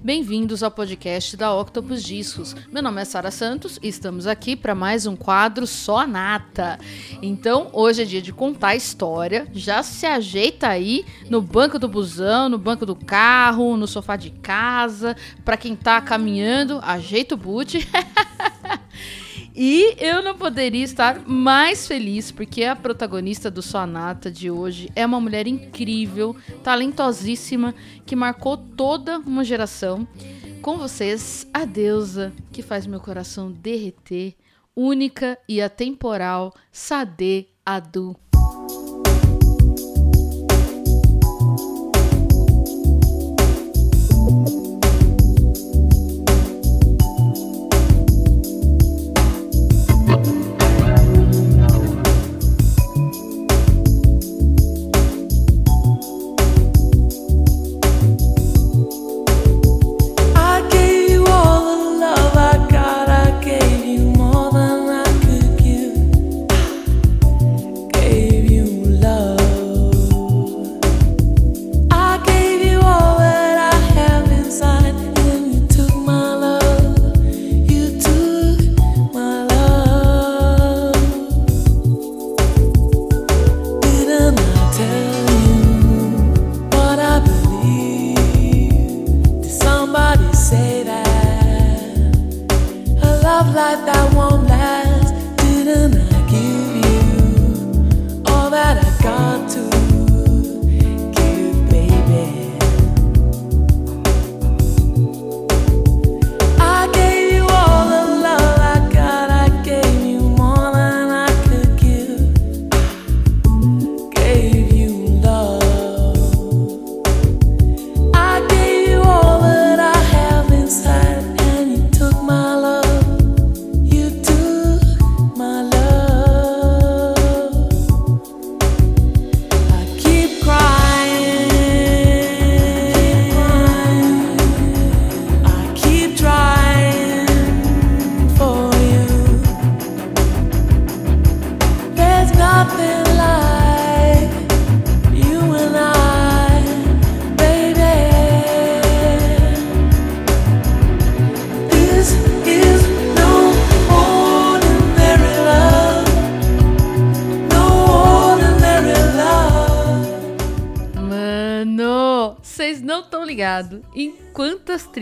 Bem-vindos ao podcast da Octopus Discos. Meu nome é Sara Santos e estamos aqui para mais um quadro Só Nata. Então, hoje é dia de contar a história. Já se ajeita aí no banco do busão, no banco do carro, no sofá de casa. Para quem tá caminhando, ajeita o boot. E eu não poderia estar mais feliz porque a protagonista do Sonata de hoje é uma mulher incrível, talentosíssima, que marcou toda uma geração. Com vocês, a deusa que faz meu coração derreter, única e atemporal, Sade Adu.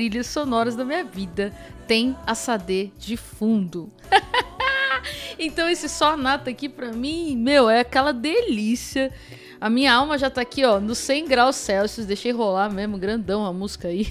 Trilhas sonoras da minha vida tem a Sade de fundo. então esse só nata aqui pra mim, meu, é aquela delícia. A minha alma já tá aqui, ó, nos 100 graus Celsius. Deixei rolar mesmo, grandão a música aí.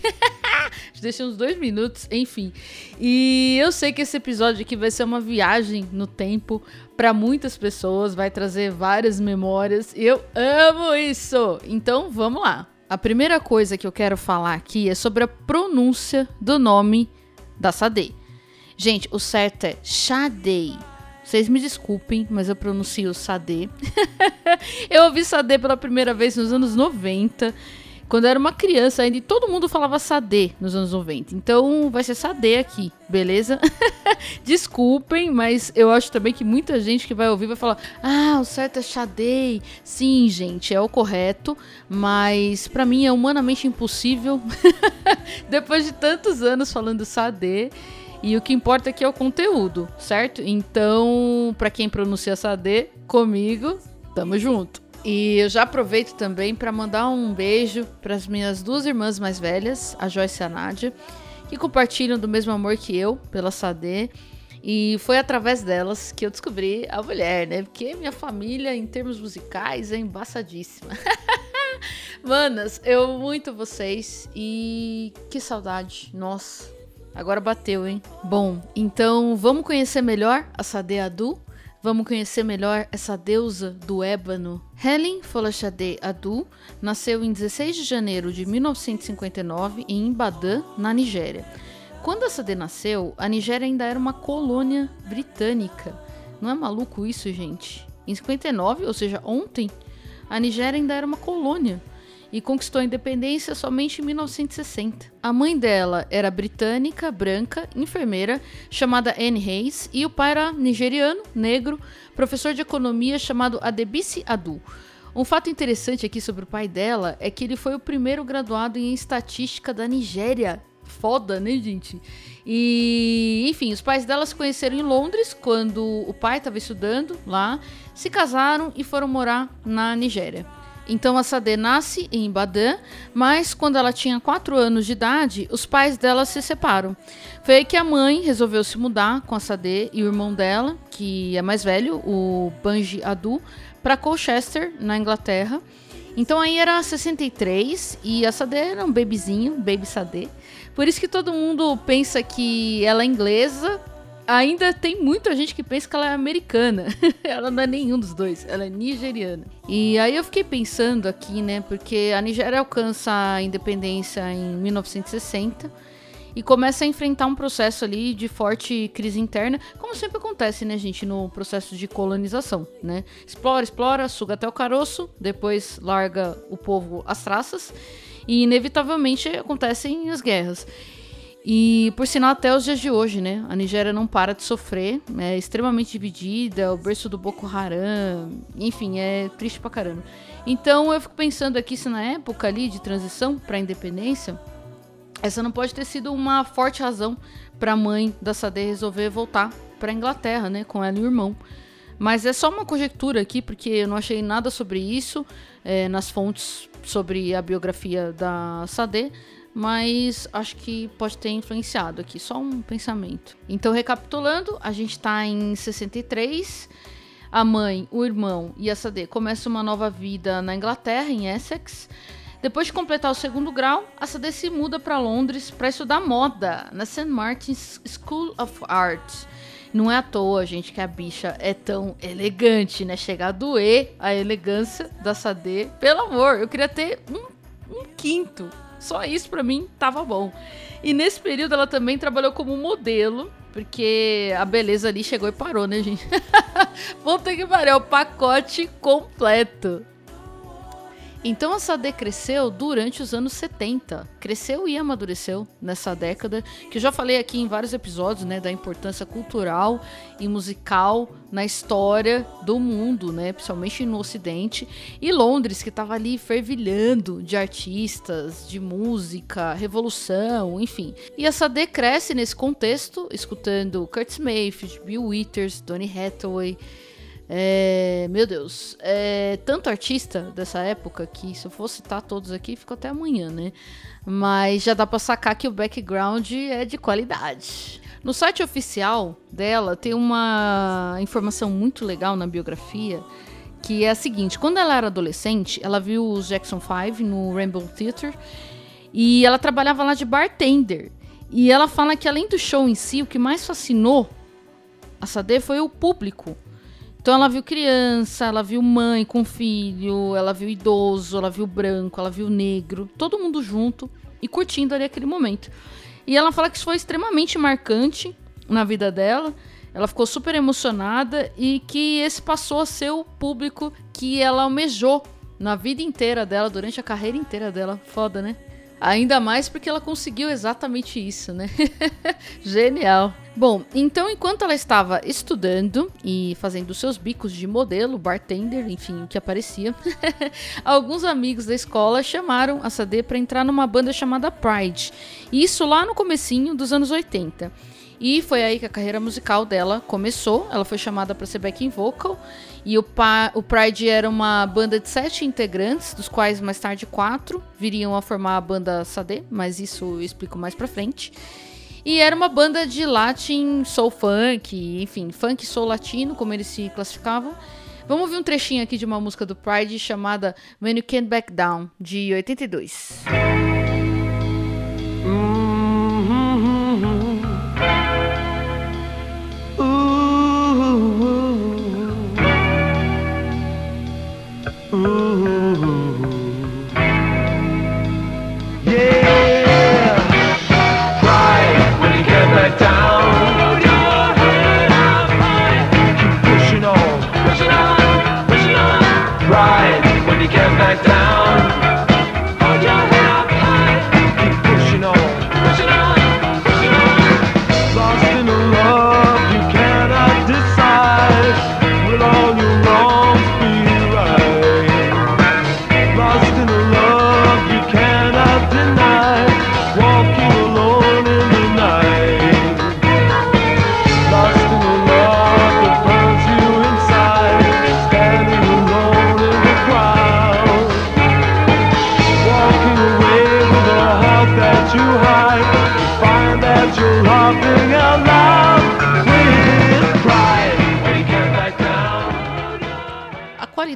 Deixei uns dois minutos, enfim. E eu sei que esse episódio aqui vai ser uma viagem no tempo para muitas pessoas, vai trazer várias memórias. Eu amo isso! Então vamos lá. A primeira coisa que eu quero falar aqui é sobre a pronúncia do nome da Sadei. Gente, o certo é Shadei. Vocês me desculpem, mas eu pronuncio Sadei. eu ouvi Sadei pela primeira vez nos anos 90 quando eu era uma criança ainda, todo mundo falava Sade nos anos 90. Então vai ser Sade aqui, beleza? Desculpem, mas eu acho também que muita gente que vai ouvir vai falar: "Ah, o certo é Sade". Sim, gente, é o correto, mas para mim é humanamente impossível depois de tantos anos falando Sade. E o que importa aqui é o conteúdo, certo? Então, para quem pronuncia Sade, comigo, tamo junto. E eu já aproveito também para mandar um beijo para as minhas duas irmãs mais velhas, a Joyce e a Nádia, que compartilham do mesmo amor que eu pela Sade. E foi através delas que eu descobri a mulher, né? Porque minha família, em termos musicais, é embaçadíssima. Manas, eu muito vocês e que saudade. Nossa, agora bateu, hein? Bom, então vamos conhecer melhor a Sade Adu? Vamos conhecer melhor essa deusa do ébano. Helen Folashade Adu nasceu em 16 de janeiro de 1959 em Ibadan, na Nigéria. Quando a Sade nasceu, a Nigéria ainda era uma colônia britânica. Não é maluco isso, gente? Em 59, ou seja, ontem, a Nigéria ainda era uma colônia e conquistou a independência somente em 1960. A mãe dela era britânica, branca, enfermeira, chamada Anne Hayes, e o pai era nigeriano, negro, professor de economia chamado Adebisi Adu. Um fato interessante aqui sobre o pai dela é que ele foi o primeiro graduado em estatística da Nigéria. Foda, né, gente? E, enfim, os pais dela se conheceram em Londres quando o pai estava estudando lá, se casaram e foram morar na Nigéria. Então a Sade nasce em Ibadan, mas quando ela tinha 4 anos de idade, os pais dela se separam. Foi aí que a mãe resolveu se mudar com a Sade e o irmão dela, que é mais velho, o Banji Adu, para Colchester, na Inglaterra. Então aí era 63 e a Sade era um bebezinho, baby Sade. Por isso que todo mundo pensa que ela é inglesa, ainda tem muita gente que pensa que ela é americana. ela não é nenhum dos dois, ela é nigeriana. E aí eu fiquei pensando aqui, né, porque a Nigéria alcança a independência em 1960 e começa a enfrentar um processo ali de forte crise interna, como sempre acontece, né, gente, no processo de colonização, né? Explora, explora, suga até o caroço, depois larga o povo às traças e inevitavelmente acontecem as guerras. E por sinal, até os dias de hoje, né? A Nigéria não para de sofrer, é extremamente dividida, o berço do Boko Haram, enfim, é triste pra caramba. Então eu fico pensando aqui se na época ali de transição para a independência, essa não pode ter sido uma forte razão para a mãe da Sade resolver voltar para Inglaterra, né, com ela e o irmão. Mas é só uma conjectura aqui, porque eu não achei nada sobre isso é, nas fontes sobre a biografia da Sade mas acho que pode ter influenciado aqui, só um pensamento. Então, recapitulando, a gente está em 63. A mãe, o irmão e a Sade começam uma nova vida na Inglaterra, em Essex. Depois de completar o segundo grau, a Sade se muda para Londres para estudar moda na St. Martin's School of Art. Não é à toa, gente, que a bicha é tão elegante, né? Chega a doer a elegância da Sade. Pelo amor, eu queria ter um, um quinto só isso para mim tava bom. E nesse período ela também trabalhou como modelo, porque a beleza ali chegou e parou, né, gente? Puta que pariu, é o pacote completo. Então a Sade cresceu durante os anos 70. Cresceu e amadureceu nessa década, que eu já falei aqui em vários episódios, né, da importância cultural e musical na história do mundo, né, principalmente no ocidente, e Londres que estava ali fervilhando de artistas, de música, revolução, enfim. E a Sade cresce nesse contexto, escutando Curtis Mayfield, Bill Withers, Donny Hathaway, é, meu Deus, é, tanto artista dessa época que se eu for citar todos aqui, fico até amanhã, né? Mas já dá pra sacar que o background é de qualidade. No site oficial dela tem uma informação muito legal na biografia, que é a seguinte: quando ela era adolescente, ela viu os Jackson 5 no Rainbow Theatre e ela trabalhava lá de bartender. E ela fala que além do show em si, o que mais fascinou a Sade foi o público então ela viu criança, ela viu mãe com filho, ela viu idoso, ela viu branco, ela viu negro, todo mundo junto e curtindo ali aquele momento. E ela fala que isso foi extremamente marcante na vida dela. Ela ficou super emocionada e que esse passou a ser o público que ela almejou na vida inteira dela, durante a carreira inteira dela. Foda, né? Ainda mais porque ela conseguiu exatamente isso, né? Genial. Bom, então enquanto ela estava estudando e fazendo seus bicos de modelo, bartender, enfim, o que aparecia, alguns amigos da escola chamaram a Sade para entrar numa banda chamada Pride. Isso lá no comecinho dos anos 80. E foi aí que a carreira musical dela começou. Ela foi chamada para ser backing vocal. E o, o Pride era uma banda de sete integrantes, dos quais mais tarde quatro viriam a formar a banda Sade, mas isso eu explico mais pra frente. E era uma banda de Latin soul funk, enfim, funk soul latino, como eles se classificavam. Vamos ouvir um trechinho aqui de uma música do Pride chamada When You Can't Back Down, de 82.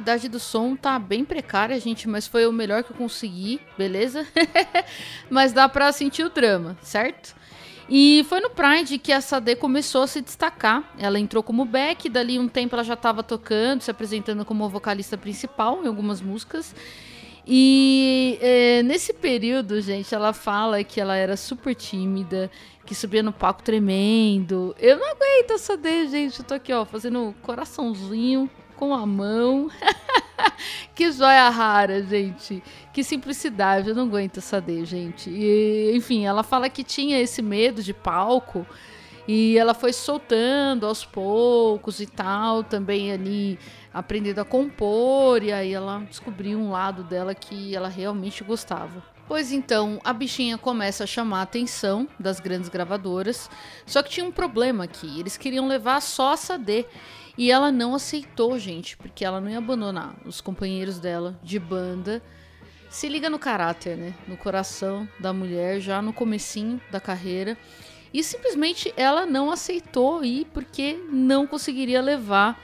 Qualidade do som tá bem precária, gente, mas foi o melhor que eu consegui, beleza? mas dá pra sentir o drama, certo? E foi no Pride que a Sade começou a se destacar. Ela entrou como back, dali um tempo ela já estava tocando, se apresentando como vocalista principal em algumas músicas. E é, nesse período, gente, ela fala que ela era super tímida, que subia no palco tremendo. Eu não aguento a Sade, gente. Eu tô aqui, ó, fazendo coraçãozinho com a mão. que joia rara, gente. Que simplicidade. Eu não aguento essa D, gente. E, enfim, ela fala que tinha esse medo de palco. E ela foi soltando aos poucos e tal, também ali aprendendo a compor, e aí ela descobriu um lado dela que ela realmente gostava. Pois então, a bichinha começa a chamar a atenção das grandes gravadoras, só que tinha um problema aqui, eles queriam levar só a Sade, e ela não aceitou, gente, porque ela não ia abandonar os companheiros dela de banda. Se liga no caráter, né? No coração da mulher, já no comecinho da carreira. E simplesmente ela não aceitou ir porque não conseguiria levar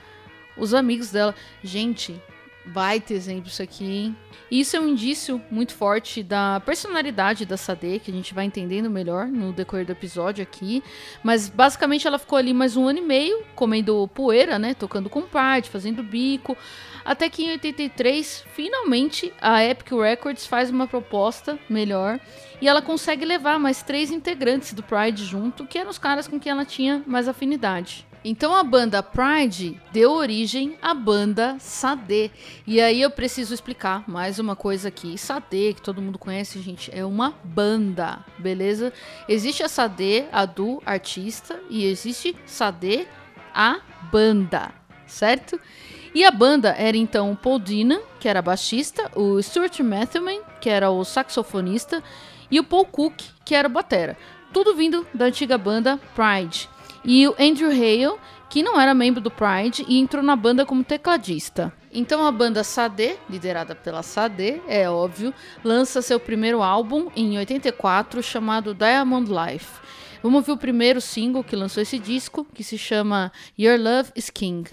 os amigos dela. Gente, Baita exemplo isso aqui, hein? Isso é um indício muito forte da personalidade da Sade, que a gente vai entendendo melhor no decorrer do episódio aqui. Mas basicamente ela ficou ali mais um ano e meio, comendo poeira, né? Tocando com parte, fazendo bico. Até que em 83, finalmente, a Epic Records faz uma proposta melhor. E ela consegue levar mais três integrantes do Pride junto, que eram os caras com quem ela tinha mais afinidade. Então a banda Pride deu origem à banda Sade. E aí eu preciso explicar mais uma coisa aqui. Sade, que todo mundo conhece, gente, é uma banda, beleza? Existe a Sade, a do artista, e existe Sade, a banda, certo? E a banda era então o Paul Dina, que era baixista, o Stuart Matthew, que era o saxofonista, e o Paul Cook, que era o batera. Tudo vindo da antiga banda Pride e o Andrew Hale, que não era membro do Pride e entrou na banda como tecladista. Então a banda Sade, liderada pela Sade, é óbvio, lança seu primeiro álbum em 84 chamado Diamond Life. Vamos ouvir o primeiro single que lançou esse disco, que se chama Your Love is King.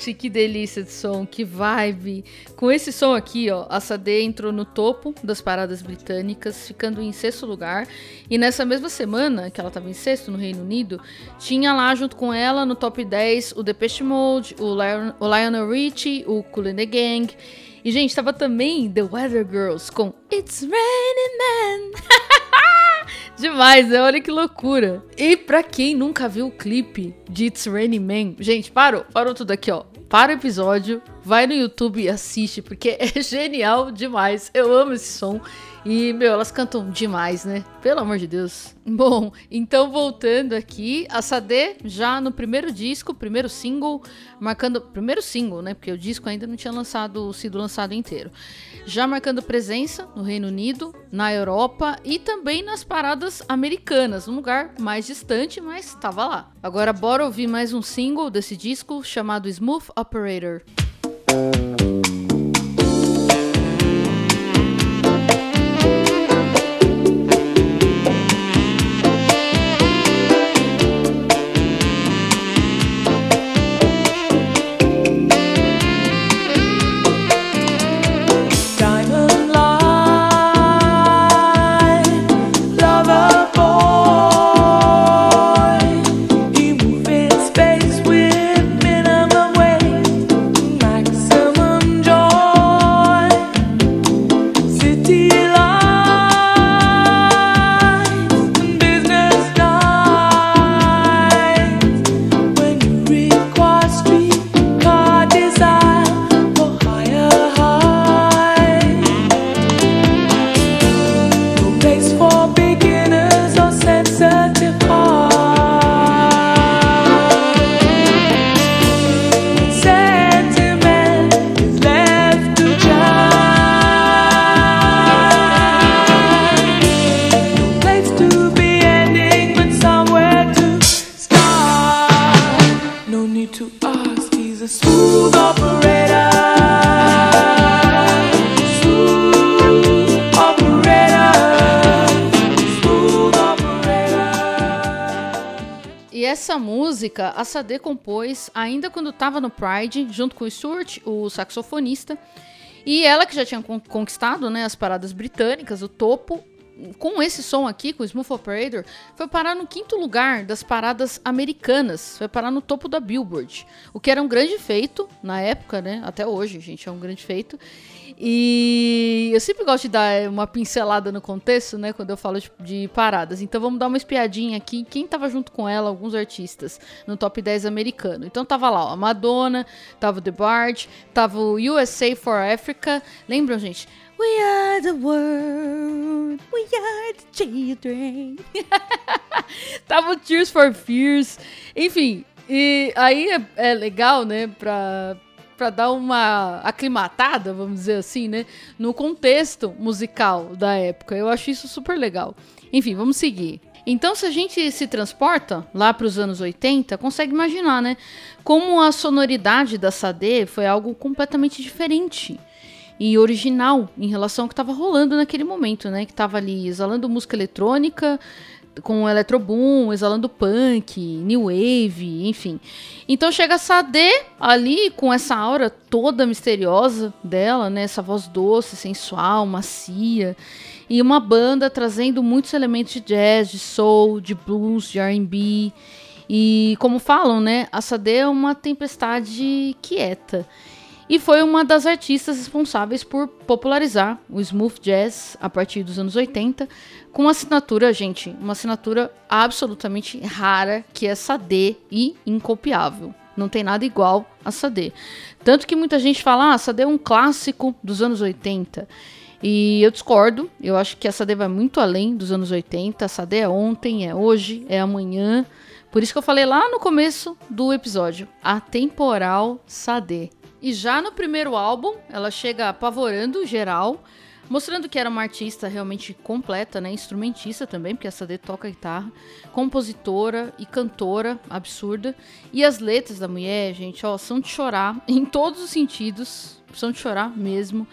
Gente, que delícia de som, que vibe. Com esse som aqui, ó, a Sade entrou no topo das paradas britânicas, ficando em sexto lugar. E nessa mesma semana, que ela estava em sexto no Reino Unido, tinha lá junto com ela no top 10 o Depeche Mode, o, Lion, o Lionel Richie, o Cool and the Gang. E, gente, tava também The Weather Girls com It's Raining Man. Demais, né? Olha que loucura. E pra quem nunca viu o clipe de It's Raining Man, gente, parou, parou tudo aqui, ó. Para o episódio, vai no YouTube e assiste, porque é genial demais. Eu amo esse som. E, meu, elas cantam demais, né? Pelo amor de Deus. Bom, então voltando aqui, a Sade já no primeiro disco, primeiro single, marcando. Primeiro single, né? Porque o disco ainda não tinha lançado, sido lançado inteiro. Já marcando presença no Reino Unido, na Europa e também nas paradas americanas, um lugar mais distante, mas estava lá. Agora bora ouvir mais um single desse disco chamado Smooth Operator. Música a Sade compôs ainda quando estava no Pride, junto com o Stuart, o saxofonista. E ela que já tinha conquistado né, as paradas britânicas, o topo, com esse som aqui, com o Smooth Operator, foi parar no quinto lugar das paradas americanas. Foi parar no topo da Billboard. O que era um grande feito na época, né? Até hoje, gente, é um grande feito. E eu sempre gosto de dar uma pincelada no contexto, né? Quando eu falo de, de paradas. Então vamos dar uma espiadinha aqui. Quem tava junto com ela, alguns artistas, no top 10 americano. Então tava lá, ó, a Madonna, tava o The Bard, tava o USA for Africa. Lembram, gente? We are the world, we are the children. tava o Tears for Fears. Enfim, e aí é, é legal, né, pra para dar uma aclimatada, vamos dizer assim, né, no contexto musical da época. Eu acho isso super legal. Enfim, vamos seguir. Então, se a gente se transporta lá para os anos 80, consegue imaginar, né, como a sonoridade da Sade foi algo completamente diferente e original em relação ao que estava rolando naquele momento, né, que estava ali exalando música eletrônica, com eletroboom, exalando punk, new wave, enfim. Então chega a Sade ali com essa aura toda misteriosa dela, né, essa voz doce, sensual, macia, e uma banda trazendo muitos elementos de jazz, de soul, de blues, de R&B. E como falam, né, a Sade é uma tempestade quieta e foi uma das artistas responsáveis por popularizar o smooth jazz a partir dos anos 80, com uma assinatura, gente, uma assinatura absolutamente rara, que é Sade e incopiável. Não tem nada igual a Sade. Tanto que muita gente fala, ah, Sade é um clássico dos anos 80. E eu discordo, eu acho que a Sade vai muito além dos anos 80. A Sade é ontem, é hoje, é amanhã. Por isso que eu falei lá no começo do episódio, a temporal Sade. E já no primeiro álbum, ela chega apavorando geral, mostrando que era uma artista realmente completa, né? Instrumentista também, porque essa D toca guitarra, compositora e cantora absurda. E as letras da mulher, gente, ó, são de chorar em todos os sentidos, são de chorar mesmo.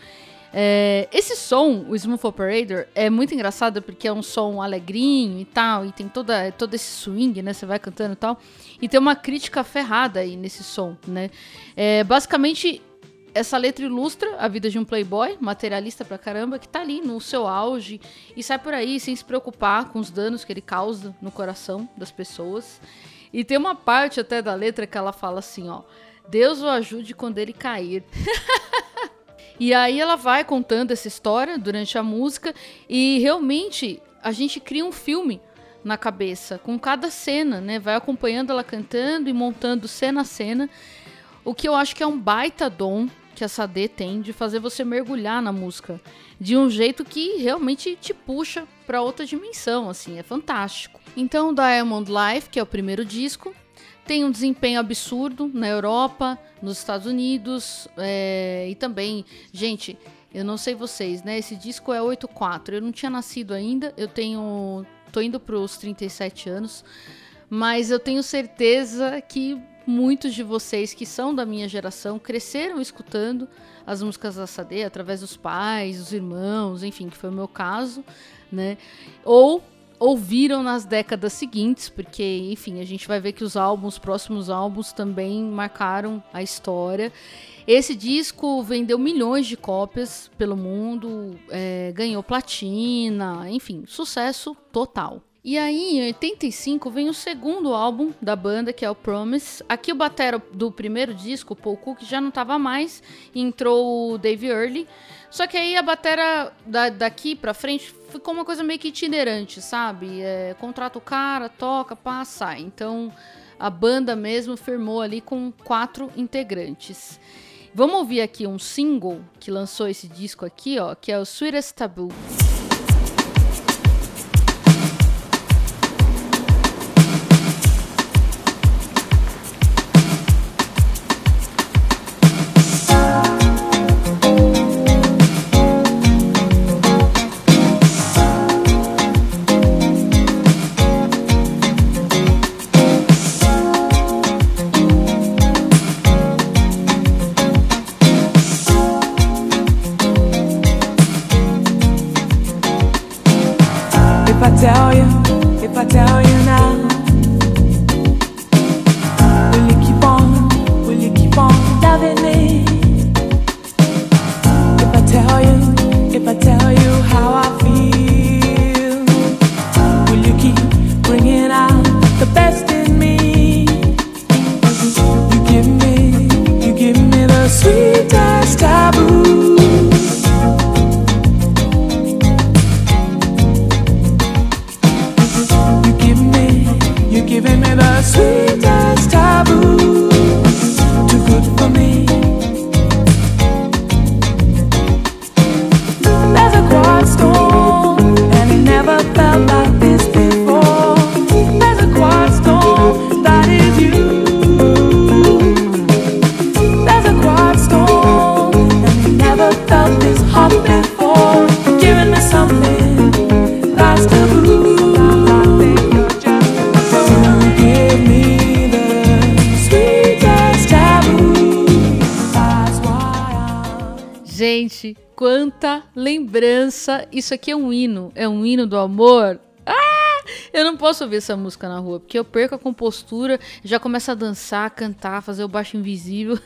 É, esse som, o Smooth Operator, é muito engraçado porque é um som alegrinho e tal, e tem toda, todo esse swing, né? Você vai cantando e tal. E tem uma crítica ferrada aí nesse som, né? É, basicamente, essa letra ilustra a vida de um playboy, materialista pra caramba, que tá ali no seu auge e sai por aí sem se preocupar com os danos que ele causa no coração das pessoas. E tem uma parte até da letra que ela fala assim, ó: Deus o ajude quando ele cair. E aí ela vai contando essa história durante a música e realmente a gente cria um filme na cabeça com cada cena, né? Vai acompanhando ela cantando e montando cena a cena. O que eu acho que é um baita dom que a Sade tem de fazer você mergulhar na música de um jeito que realmente te puxa para outra dimensão, assim, é fantástico. Então, Diamond Life, que é o primeiro disco, tem um desempenho absurdo na Europa, nos Estados Unidos é, e também, gente, eu não sei vocês, né? Esse disco é 84. Eu não tinha nascido ainda. Eu tenho, tô indo para os 37 anos, mas eu tenho certeza que muitos de vocês que são da minha geração cresceram escutando as músicas da Sade através dos pais, dos irmãos, enfim, que foi o meu caso, né? Ou ouviram nas décadas seguintes, porque, enfim, a gente vai ver que os álbuns, os próximos álbuns também marcaram a história. Esse disco vendeu milhões de cópias pelo mundo, é, ganhou platina, enfim, sucesso total. E aí, em 85, vem o segundo álbum da banda, que é o Promise. Aqui o batera do primeiro disco, Paul Cook, já não estava mais, entrou o Dave Early. Só que aí a batera da, daqui pra frente ficou uma coisa meio que itinerante, sabe? É, contrata o cara, toca, passa. Então a banda mesmo firmou ali com quatro integrantes. Vamos ouvir aqui um single que lançou esse disco aqui, ó, que é o Sweetest Taboo. sweetest taboo. Isso aqui é um hino, é um hino do amor. Ah! Eu não posso ouvir essa música na rua, porque eu perco a compostura, já começo a dançar, cantar, fazer o baixo invisível.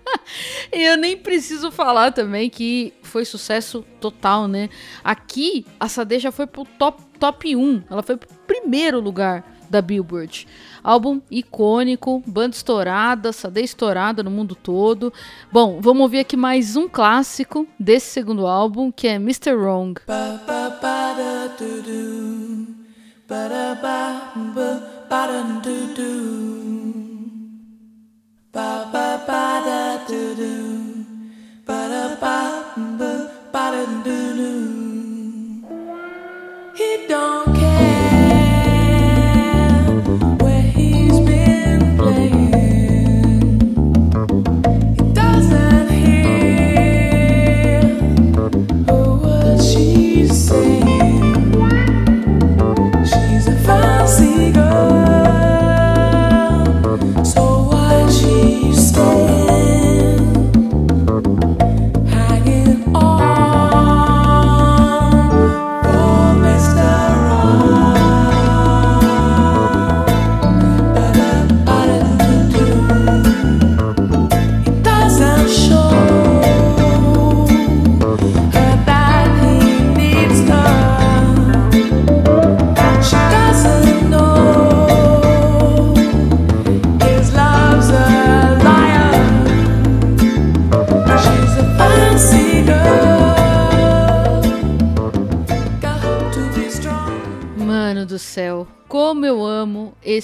e eu nem preciso falar também que foi sucesso total, né? Aqui, a Sade já foi pro top, top 1, ela foi pro primeiro lugar da Billboard. Álbum icônico, banda estourada, Sade estourada no mundo todo. Bom, vamos ouvir aqui mais um clássico desse segundo álbum, que é Mr. Wrong. He don't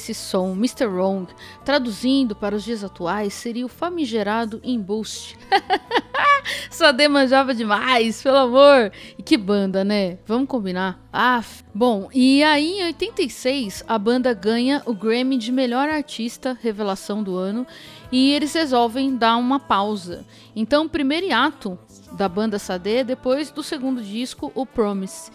esse som, Mr. Wrong, traduzindo para os dias atuais, seria o famigerado embuste. Sade manjava demais, pelo amor. E que banda, né? Vamos combinar. Ah, bom, e aí em 86 a banda ganha o Grammy de melhor artista revelação do ano e eles resolvem dar uma pausa. Então, primeiro ato da banda Sade é depois do segundo disco, o Promise.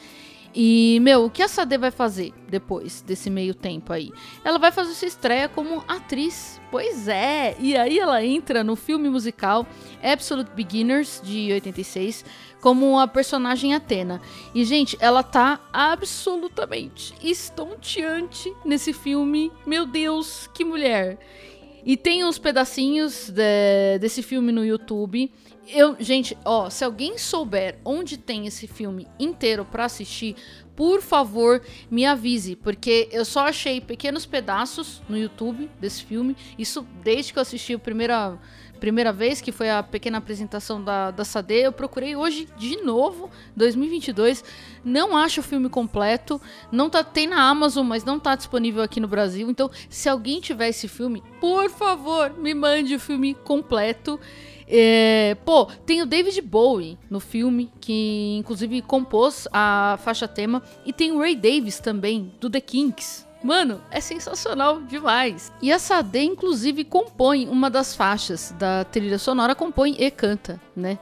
E, meu, o que a Sade vai fazer depois desse meio tempo aí? Ela vai fazer sua estreia como atriz. Pois é! E aí ela entra no filme musical Absolute Beginners, de 86, como a personagem Atena. E, gente, ela tá absolutamente estonteante nesse filme. Meu Deus, que mulher! E tem uns pedacinhos de, desse filme no YouTube. Eu, gente, ó, se alguém souber onde tem esse filme inteiro para assistir, por favor, me avise, porque eu só achei pequenos pedaços no YouTube desse filme. Isso desde que eu assisti a primeira, primeira vez, que foi a pequena apresentação da, da Sade. Eu procurei hoje de novo, 2022. Não acho o filme completo. Não tá, tem na Amazon, mas não tá disponível aqui no Brasil. Então, se alguém tiver esse filme, por favor, me mande o filme completo. É, pô, tem o David Bowie no filme, que inclusive compôs a faixa tema, e tem o Ray Davis também, do The Kinks. Mano, é sensacional demais. E a Sade, inclusive, compõe uma das faixas da trilha sonora, compõe e canta, né?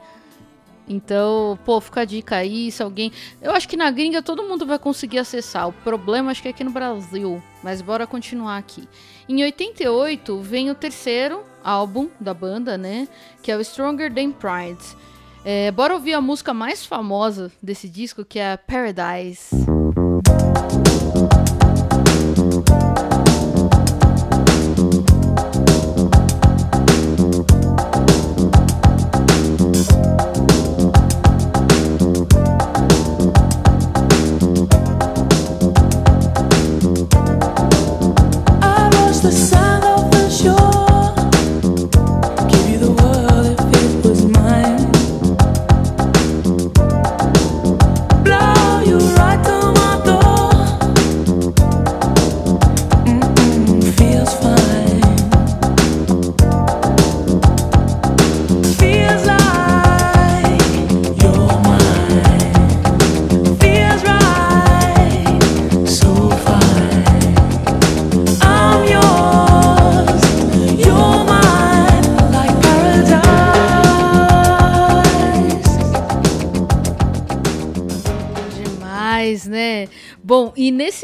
Então, pô, fica a dica aí, se alguém... Eu acho que na gringa todo mundo vai conseguir acessar. O problema acho que é aqui no Brasil. Mas bora continuar aqui. Em 88 vem o terceiro álbum da banda, né? Que é o Stronger Than Pride. É, bora ouvir a música mais famosa desse disco, que é Paradise.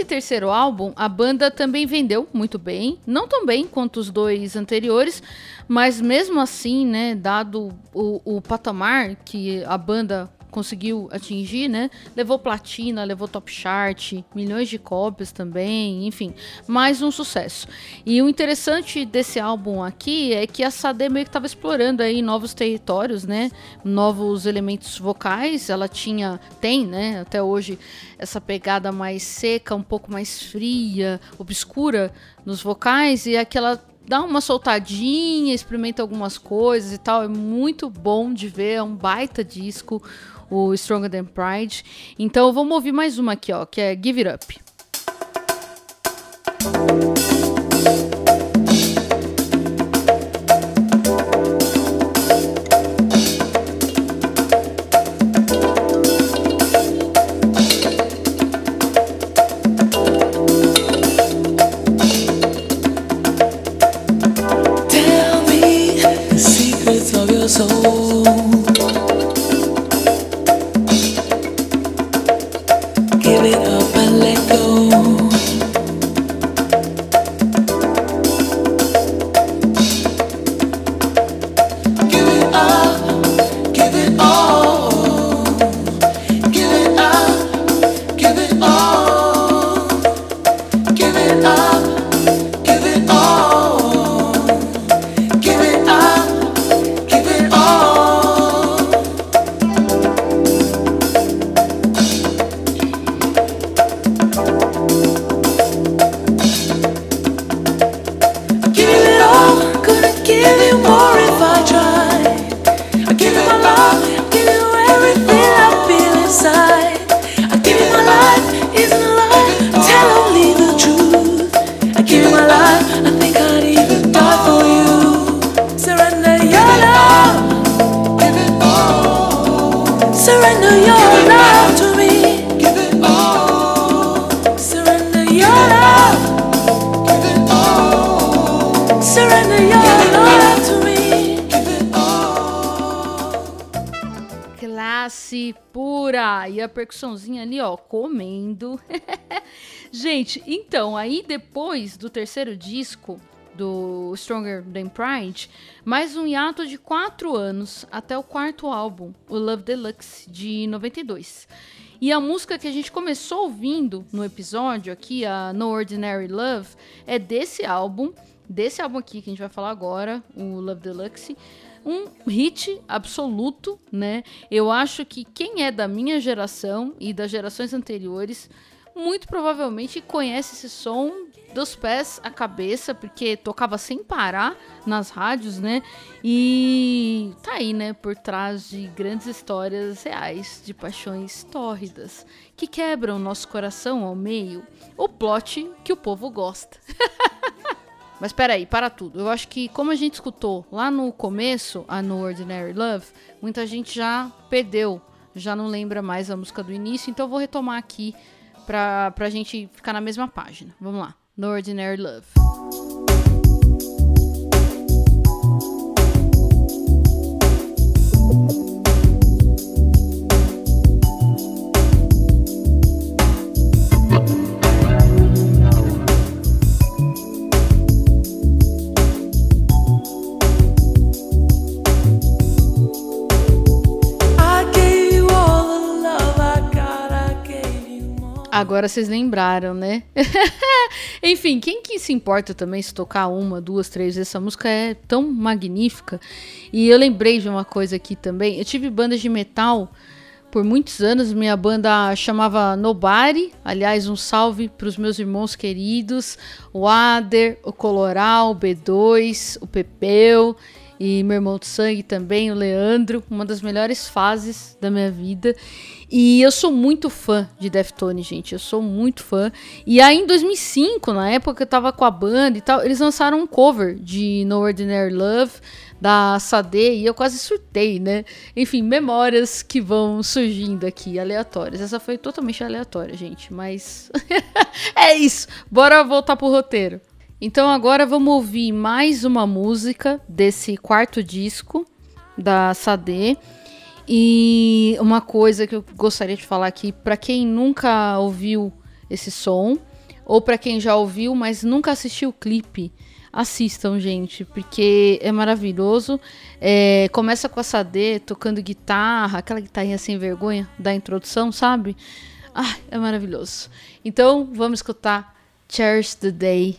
Terceiro álbum, a banda também vendeu muito bem. Não tão bem quanto os dois anteriores, mas mesmo assim, né, dado o, o patamar que a banda conseguiu atingir, né? Levou platina, levou top chart, milhões de cópias também, enfim, mais um sucesso. E o interessante desse álbum aqui é que a Sade meio que estava explorando aí novos territórios, né? Novos elementos vocais. Ela tinha, tem, né? Até hoje essa pegada mais seca, um pouco mais fria, obscura nos vocais e aquela dá uma soltadinha, experimenta algumas coisas e tal. É muito bom de ver, é um baita disco o Stronger Than Pride. Então vamos ouvir mais uma aqui, ó, que é Give It Up. Aí depois do terceiro disco do Stronger Than Pride, mais um hiato de quatro anos até o quarto álbum, o Love Deluxe, de 92. E a música que a gente começou ouvindo no episódio aqui, a No Ordinary Love, é desse álbum, desse álbum aqui que a gente vai falar agora, o Love Deluxe um hit absoluto, né? Eu acho que quem é da minha geração e das gerações anteriores muito provavelmente conhece esse som dos pés à cabeça, porque tocava sem parar nas rádios, né? E tá aí, né, por trás de grandes histórias reais de paixões tórridas que quebram nosso coração ao meio, o plot que o povo gosta. Mas peraí, para tudo. Eu acho que como a gente escutou lá no começo, a No Ordinary Love, muita gente já perdeu, já não lembra mais a música do início, então eu vou retomar aqui pra, pra gente ficar na mesma página. Vamos lá. No Ordinary Love. Agora vocês lembraram, né? Enfim, quem que se importa também se tocar uma, duas, três vezes? Essa música é tão magnífica. E eu lembrei de uma coisa aqui também. Eu tive bandas de metal por muitos anos. Minha banda chamava Nobody. Aliás, um salve para os meus irmãos queridos: o Ader, o Coloral, o B2, o Pepeu e meu irmão de sangue também, o Leandro, uma das melhores fases da minha vida. E eu sou muito fã de Deftones, gente. Eu sou muito fã. E aí em 2005, na época que eu tava com a banda e tal, eles lançaram um cover de No Ordinary Love da Sade e eu quase surtei, né? Enfim, memórias que vão surgindo aqui, aleatórias. Essa foi totalmente aleatória, gente, mas é isso. Bora voltar pro roteiro. Então agora vamos ouvir mais uma música desse quarto disco da Sade. E uma coisa que eu gostaria de falar aqui, para quem nunca ouviu esse som, ou para quem já ouviu, mas nunca assistiu o clipe, assistam, gente, porque é maravilhoso. É, começa com a Sade tocando guitarra, aquela guitarrinha sem vergonha da introdução, sabe? Ah, é maravilhoso. Então, vamos escutar Cherish the Day.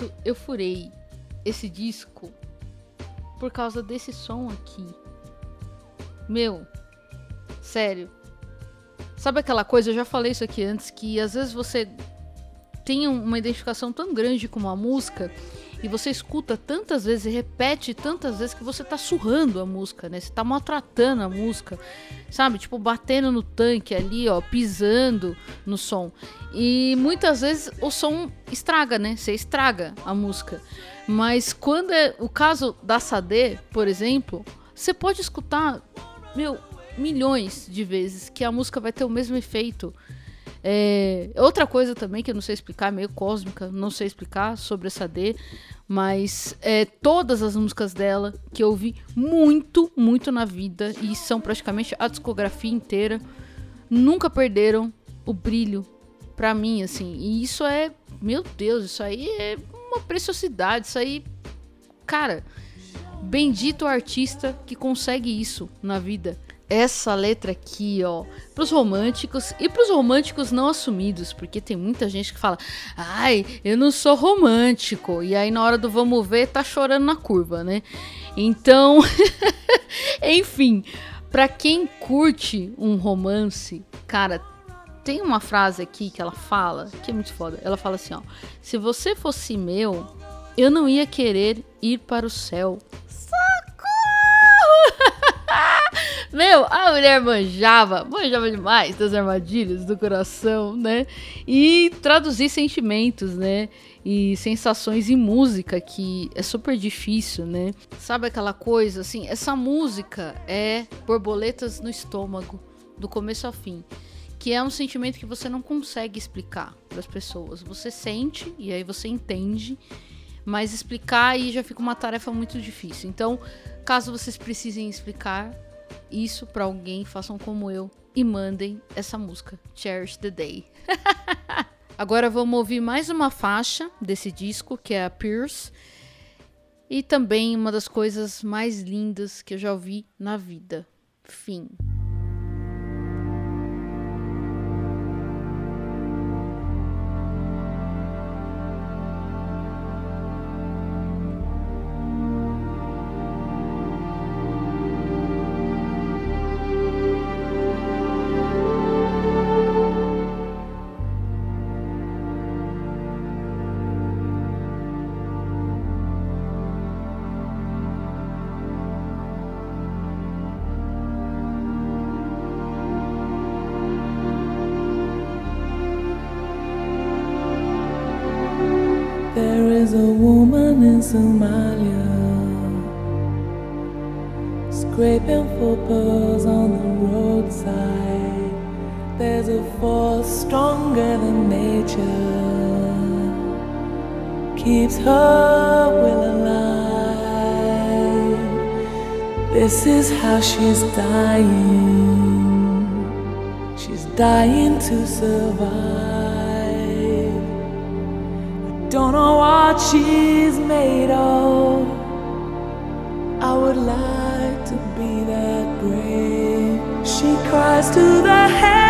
Quanto eu furei esse disco por causa desse som aqui. Meu, sério. Sabe aquela coisa, eu já falei isso aqui antes, que às vezes você tem uma identificação tão grande com uma música e você escuta tantas vezes e repete tantas vezes que você tá surrando a música, né? Você tá maltratando a música, sabe? Tipo, batendo no tanque ali, ó, pisando no som. E muitas vezes o som estraga, né? Você estraga a música. Mas quando é o caso da Sade, por exemplo, você pode escutar, meu, milhões de vezes que a música vai ter o mesmo efeito. É, outra coisa também que eu não sei explicar, meio cósmica, não sei explicar sobre essa D, mas é, todas as músicas dela que eu ouvi muito, muito na vida e são praticamente a discografia inteira, nunca perderam o brilho pra mim, assim. E isso é, meu Deus, isso aí é uma preciosidade, isso aí, cara, bendito artista que consegue isso na vida essa letra aqui, ó, pros românticos e pros românticos não assumidos, porque tem muita gente que fala: "Ai, eu não sou romântico". E aí na hora do vamos ver tá chorando na curva, né? Então, enfim, para quem curte um romance, cara, tem uma frase aqui que ela fala, que é muito foda. Ela fala assim, ó: "Se você fosse meu, eu não ia querer ir para o céu". Meu, a mulher manjava, manjava demais das armadilhas do coração, né? E traduzir sentimentos, né? E sensações em música, que é super difícil, né? Sabe aquela coisa assim? Essa música é borboletas no estômago, do começo ao fim que é um sentimento que você não consegue explicar para as pessoas. Você sente e aí você entende, mas explicar aí já fica uma tarefa muito difícil. Então, caso vocês precisem explicar, isso para alguém, façam como eu e mandem essa música, Cherish the Day. Agora vamos ouvir mais uma faixa desse disco, que é a Pierce. E também uma das coisas mais lindas que eu já ouvi na vida. Fim. Somalia, scraping for pearls on the roadside. There's a force stronger than nature, keeps her will alive. This is how she's dying. She's dying to survive. She's made of. I would like to be that brave. She cries to the heaven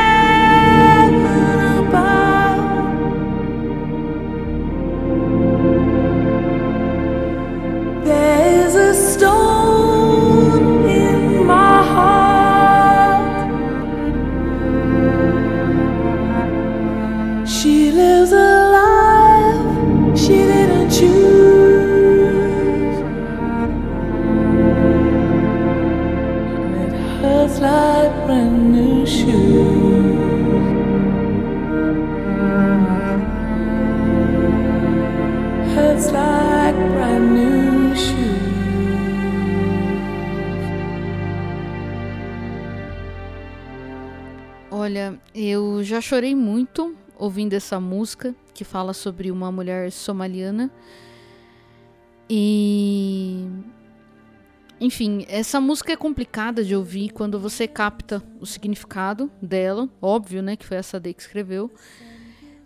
chorei muito ouvindo essa música que fala sobre uma mulher somaliana. E. Enfim, essa música é complicada de ouvir quando você capta o significado dela. Óbvio, né? Que foi a Sade que escreveu.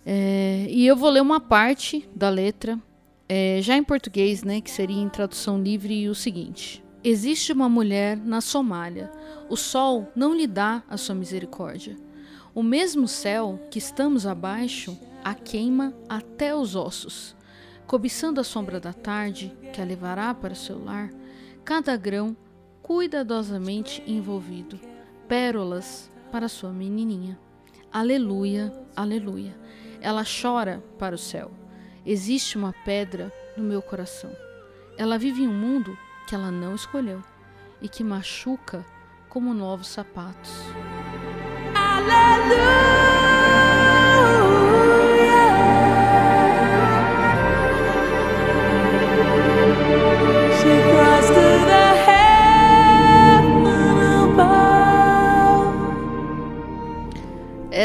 É, e eu vou ler uma parte da letra, é, já em português, né? Que seria em tradução livre, o seguinte: Existe uma mulher na Somália. O sol não lhe dá a sua misericórdia. O mesmo céu que estamos abaixo a queima até os ossos. Cobiçando a sombra da tarde, que a levará para seu lar, cada grão cuidadosamente envolvido, pérolas para sua menininha. Aleluia, aleluia. Ela chora para o céu. Existe uma pedra no meu coração. Ela vive em um mundo que ela não escolheu e que machuca como novos sapatos.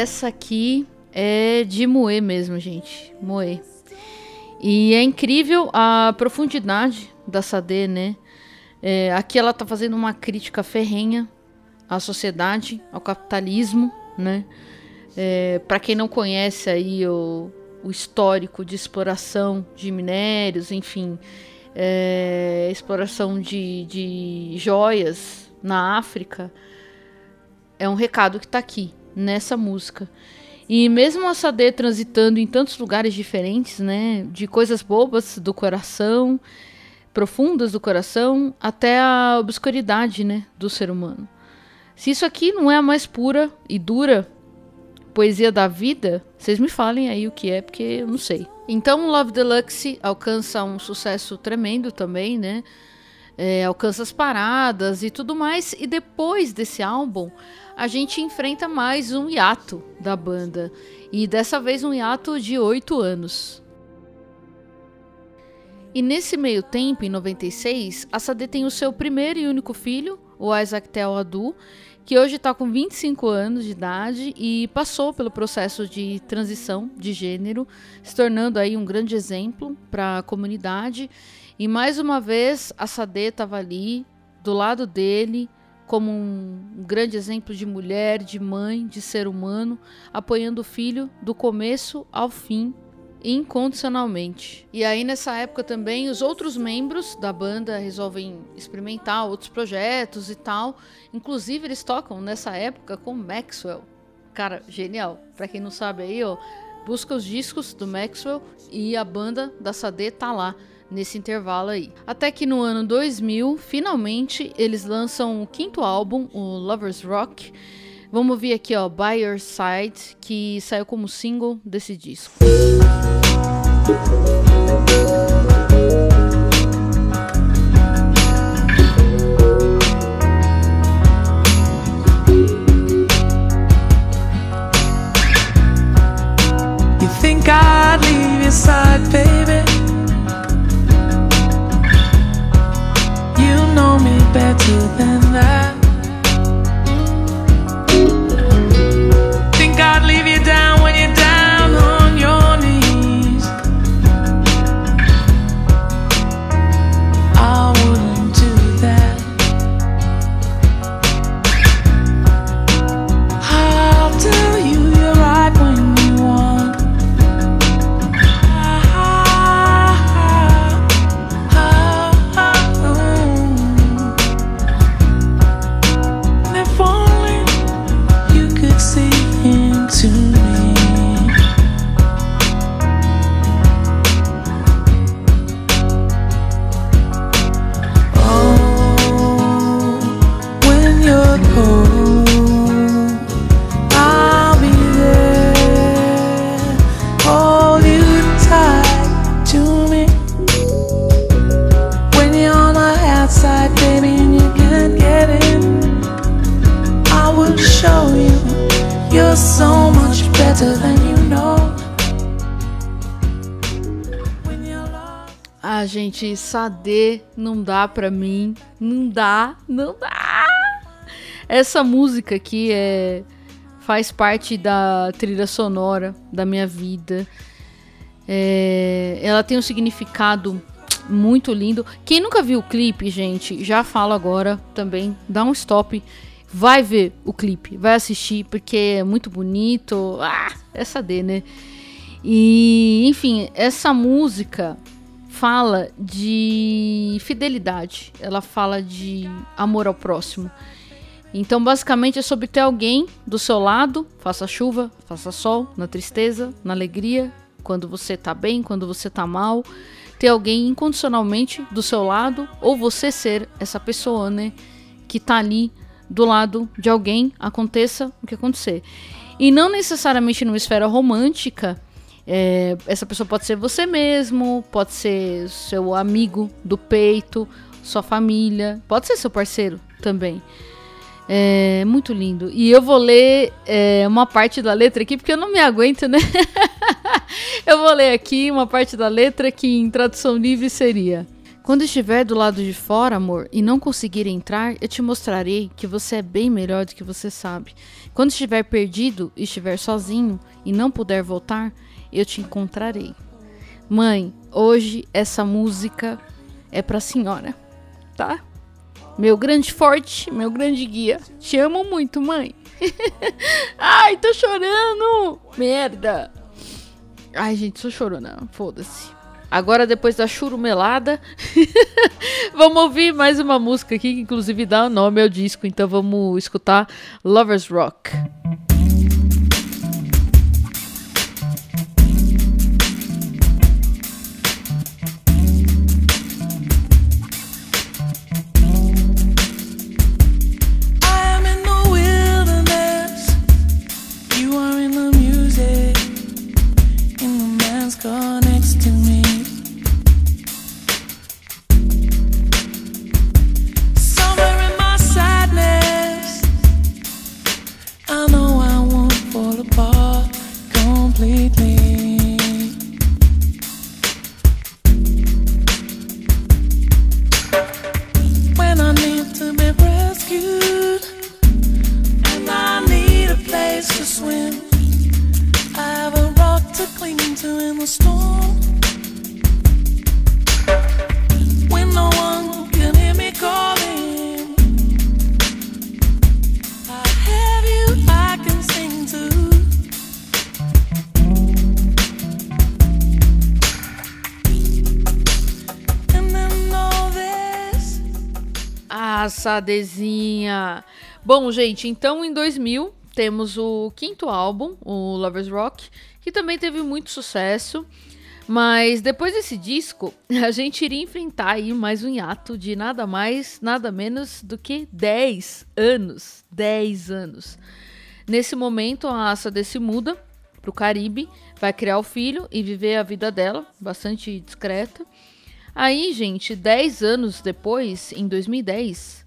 Essa aqui é de moer mesmo, gente. Moer. E é incrível a profundidade da Sade, né? É, aqui ela tá fazendo uma crítica ferrenha à sociedade, ao capitalismo, né? É, para quem não conhece aí o, o histórico de exploração de minérios, enfim, é, exploração de, de joias na África, é um recado que tá aqui nessa música. E mesmo a Sade transitando em tantos lugares diferentes, né, de coisas bobas do coração, profundas do coração, até a obscuridade, né, do ser humano. Se isso aqui não é a mais pura e dura poesia da vida, vocês me falem aí o que é, porque eu não sei. Então, Love Deluxe alcança um sucesso tremendo também, né? É, alcança as paradas e tudo mais. E depois desse álbum, a gente enfrenta mais um hiato da banda. E dessa vez um hiato de oito anos. E nesse meio tempo, em 96, a Sade tem o seu primeiro e único filho, o Isaac Tel Adu, que hoje está com 25 anos de idade e passou pelo processo de transição de gênero, se tornando aí um grande exemplo para a comunidade. E mais uma vez, a Sade estava ali, do lado dele, como um grande exemplo de mulher, de mãe, de ser humano, apoiando o filho do começo ao fim incondicionalmente. E aí nessa época também os outros membros da banda resolvem experimentar outros projetos e tal. Inclusive eles tocam nessa época com Maxwell. Cara, genial. Para quem não sabe aí, ó, busca os discos do Maxwell e a banda da Sade tá lá nesse intervalo aí. Até que no ano 2000, finalmente eles lançam o quinto álbum, o Lovers Rock. Vamos ouvir aqui, ó, By Your Side, que saiu como single desse disco. Sade não dá pra mim. Não dá, não dá. Essa música aqui é faz parte da trilha sonora da minha vida. É, ela tem um significado muito lindo. Quem nunca viu o clipe, gente, já falo agora também. Dá um stop. Vai ver o clipe, vai assistir, porque é muito bonito. Ah, essa D, né? E, enfim, essa música fala de fidelidade, ela fala de amor ao próximo. Então, basicamente, é sobre ter alguém do seu lado, faça chuva, faça sol, na tristeza, na alegria, quando você tá bem, quando você tá mal. Ter alguém incondicionalmente do seu lado, ou você ser essa pessoa, né? Que tá ali do lado de alguém, aconteça o que acontecer. E não necessariamente numa esfera romântica. É, essa pessoa pode ser você mesmo, pode ser seu amigo do peito, sua família, pode ser seu parceiro também. É muito lindo. E eu vou ler é, uma parte da letra aqui, porque eu não me aguento, né? eu vou ler aqui uma parte da letra que em tradução livre seria: Quando estiver do lado de fora, amor, e não conseguir entrar, eu te mostrarei que você é bem melhor do que você sabe. Quando estiver perdido estiver sozinho e não puder voltar, eu te encontrarei. Mãe, hoje essa música é pra senhora, tá? Meu grande forte, meu grande guia. Te amo muito, mãe. Ai, tô chorando. Merda. Ai, gente, sou chorona. Foda-se. Agora, depois da churumelada, vamos ouvir mais uma música aqui, que inclusive dá nome ao disco. Então vamos escutar Lovers Rock. Sadezinha. Bom, gente, então em 2000 temos o quinto álbum, o Lovers Rock, que também teve muito sucesso. Mas depois desse disco, a gente iria enfrentar aí mais um hiato de nada mais, nada menos do que 10 anos. 10 anos. Nesse momento, a Sade se muda para o Caribe, vai criar o filho e viver a vida dela, bastante discreta. Aí, gente, 10 anos depois, em 2010,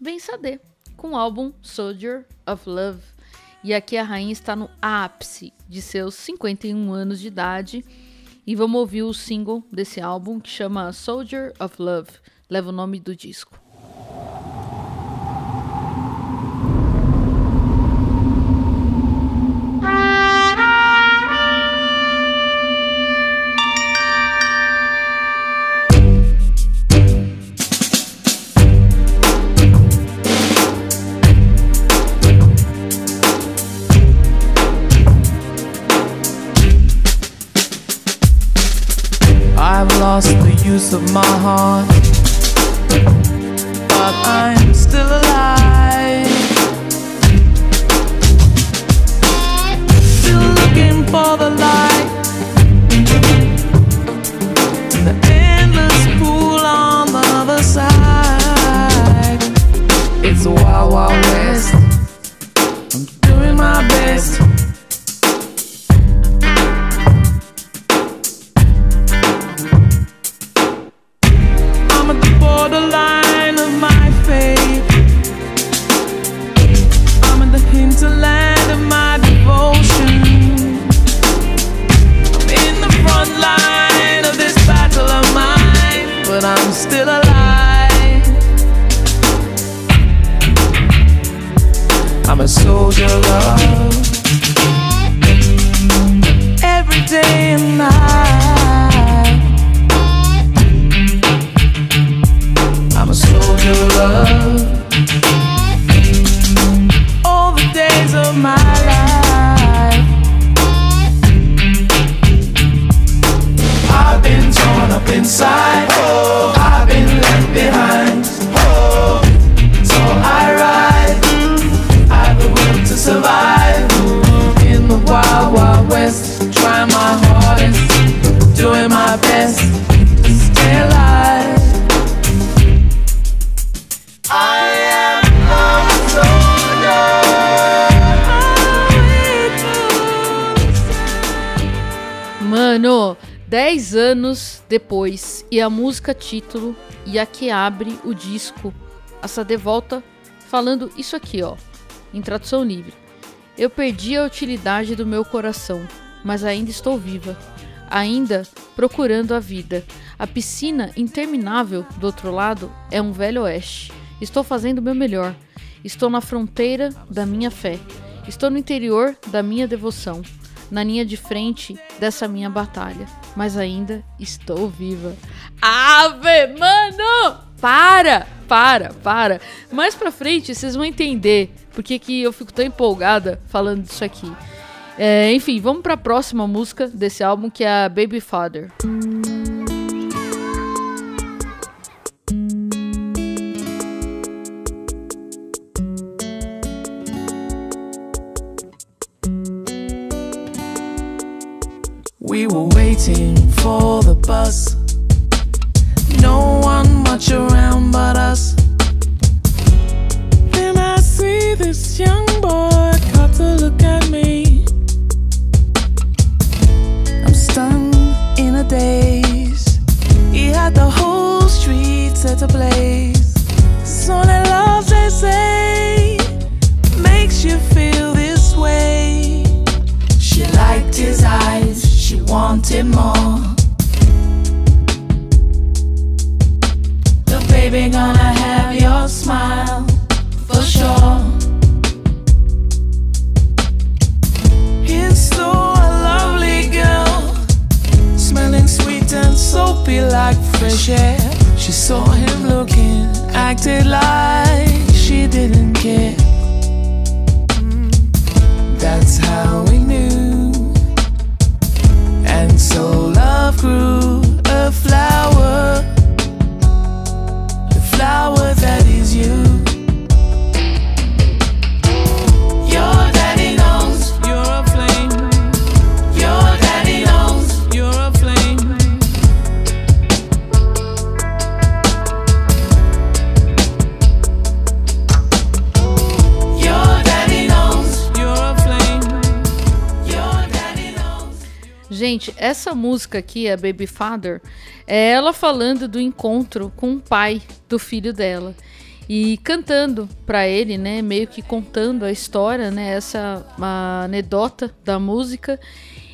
vem Sade com o álbum Soldier of Love. E aqui a rainha está no ápice de seus 51 anos de idade. E vamos ouvir o single desse álbum que chama Soldier of Love, leva o nome do disco. Use of my heart, but I'm still alive. Still looking for the light, In the endless pool on the other side. It's a wild, wild west. Música título e a que abre o disco, a Sade volta falando isso aqui, ó, em tradução livre. Eu perdi a utilidade do meu coração, mas ainda estou viva, ainda procurando a vida. A piscina interminável do outro lado é um velho oeste. Estou fazendo o meu melhor. Estou na fronteira da minha fé. Estou no interior da minha devoção, na linha de frente dessa minha batalha, mas ainda estou viva. Ave, mano! Para, para, para. Mais pra frente vocês vão entender porque que eu fico tão empolgada falando disso aqui. É, enfim, vamos pra próxima música desse álbum que é a Baby Father. Bus. Música aqui, a Baby Father, é ela falando do encontro com o pai do filho dela. E cantando pra ele, né, meio que contando a história, né, essa anedota da música.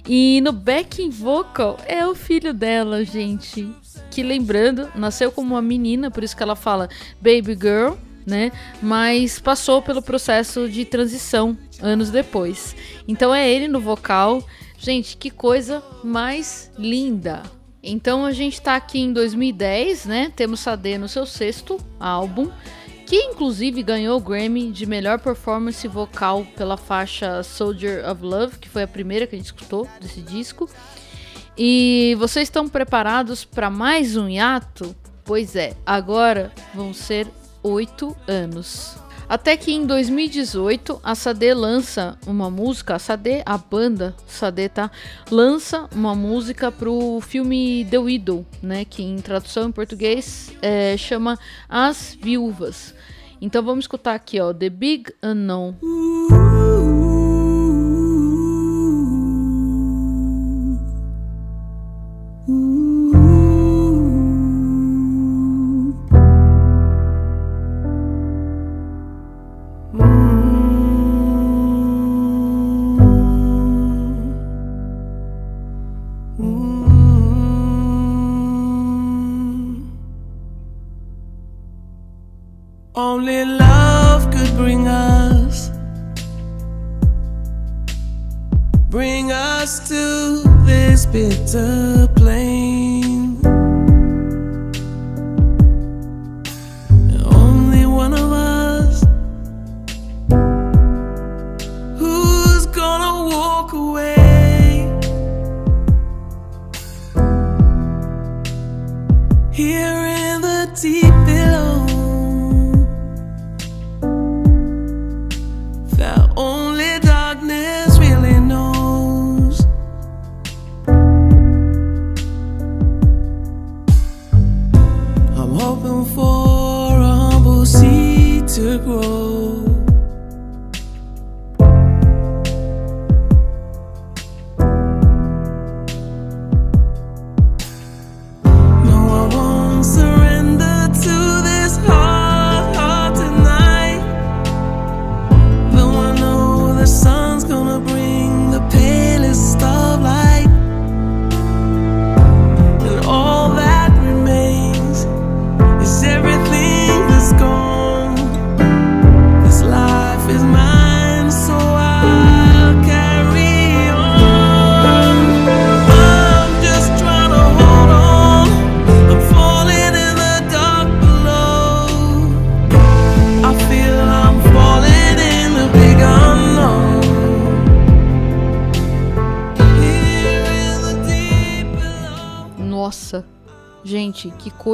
E no backing vocal é o filho dela, gente. Que lembrando, nasceu como uma menina, por isso que ela fala baby girl, né? Mas passou pelo processo de transição anos depois. Então é ele no vocal. Gente, que coisa mais linda. Então a gente tá aqui em 2010, né? Temos Sade no seu sexto álbum, que inclusive ganhou o Grammy de melhor performance vocal pela faixa Soldier of Love, que foi a primeira que a gente escutou desse disco. E vocês estão preparados para mais um hiato? Pois é, agora vão ser oito anos. Até que em 2018 a Sade lança uma música, a Sade, a banda Sade, tá? Lança uma música pro filme The Widow, né? Que em tradução em português é, chama As Viúvas. Então vamos escutar aqui, ó, The Big Unknown. Only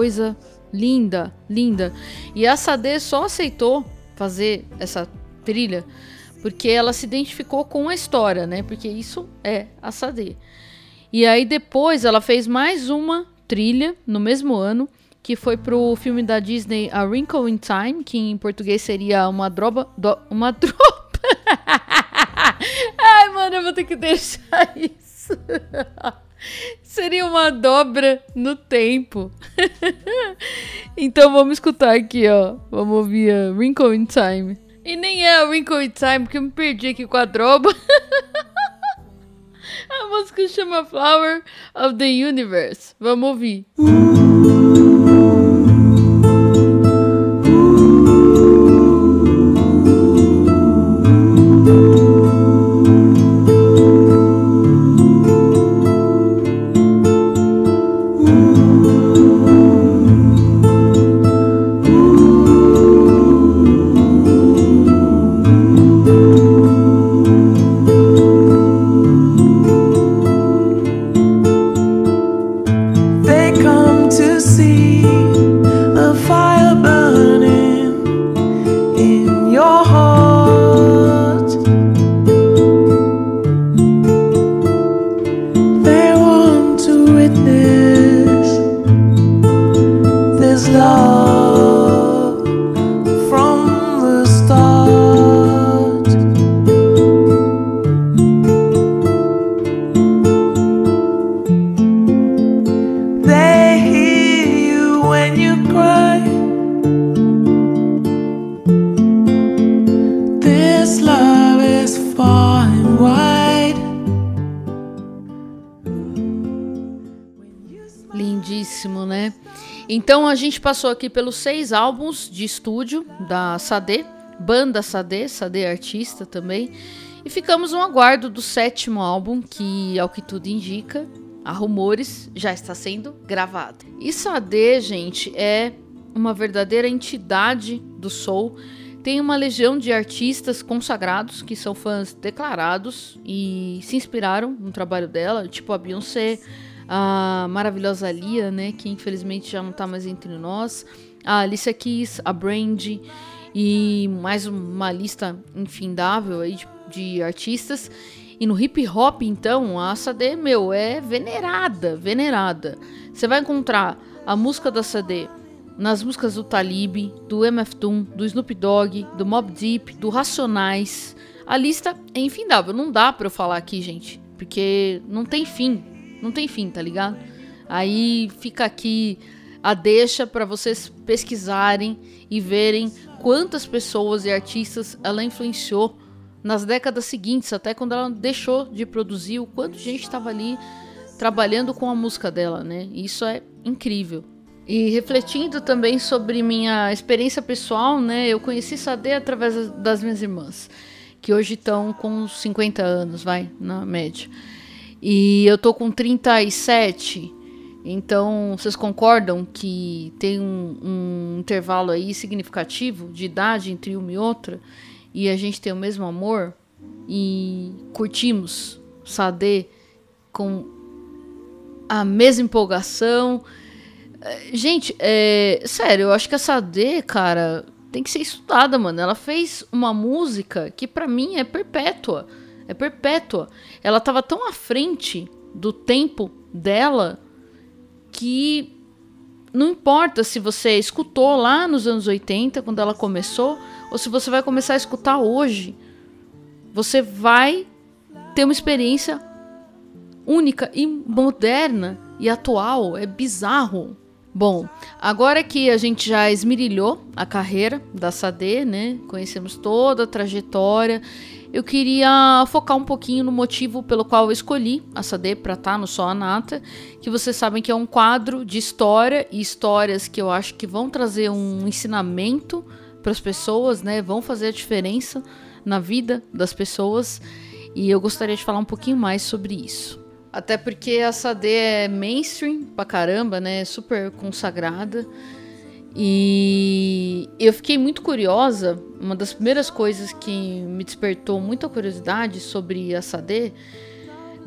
coisa linda, linda. E a Sade só aceitou fazer essa trilha porque ela se identificou com a história, né? Porque isso é a Sade. E aí depois ela fez mais uma trilha no mesmo ano, que foi pro filme da Disney A Wrinkle in Time, que em português seria uma droba, do- uma droba. Ai, mano, eu vou ter que deixar isso. Seria uma dobra no tempo. então vamos escutar aqui, ó. Vamos ouvir a Wrinkle in Time. E nem é a Wrinkle in Time, porque eu me perdi aqui com a droba. a música chama Flower of the Universe. Vamos ouvir. They Então a gente passou aqui pelos seis álbuns de estúdio da Sade, banda Sade, Sade artista também, e ficamos no aguardo do sétimo álbum, que ao que tudo indica, há rumores, já está sendo gravado. E Sade, gente, é uma verdadeira entidade do soul. Tem uma legião de artistas consagrados que são fãs declarados e se inspiraram no trabalho dela, tipo a Beyoncé, a maravilhosa Lia, né, que infelizmente já não tá mais entre nós, a Alicia Keys, a Brandy e mais uma lista infindável aí de, de artistas. E no hip hop, então, a Sade, meu, é venerada, venerada. Você vai encontrar a música da Sade nas músicas do Talib, do MF Doom, do Snoop Dogg, do Mob Deep, do Racionais. A lista é infindável, não dá pra eu falar aqui, gente, porque não tem fim, não tem fim, tá ligado? Aí fica aqui a deixa para vocês pesquisarem e verem quantas pessoas e artistas ela influenciou nas décadas seguintes, até quando ela deixou de produzir, o quanto gente estava ali trabalhando com a música dela, né? Isso é incrível. E refletindo também sobre minha experiência pessoal, né? Eu conheci Sade através das minhas irmãs, que hoje estão com 50 anos, vai, na média. E eu tô com 37. Então, vocês concordam que tem um, um intervalo aí significativo de idade entre uma e outra? E a gente tem o mesmo amor? E curtimos Sade com a mesma empolgação? É, gente, é, sério, eu acho que essa D, cara, tem que ser estudada, mano. Ela fez uma música que para mim é perpétua. É perpétua. Ela tava tão à frente do tempo dela que não importa se você escutou lá nos anos 80, quando ela começou, ou se você vai começar a escutar hoje. Você vai ter uma experiência única e moderna e atual. É bizarro. Bom, agora que a gente já esmirilhou a carreira da Sade, né? Conhecemos toda a trajetória. Eu queria focar um pouquinho no motivo pelo qual eu escolhi a Sade para estar tá no Só a Nata, que vocês sabem que é um quadro de história e histórias que eu acho que vão trazer um ensinamento para as pessoas, né? Vão fazer a diferença na vida das pessoas. E eu gostaria de falar um pouquinho mais sobre isso. Até porque essa D é mainstream pra caramba, né? Super consagrada. E eu fiquei muito curiosa. Uma das primeiras coisas que me despertou muita curiosidade sobre a D,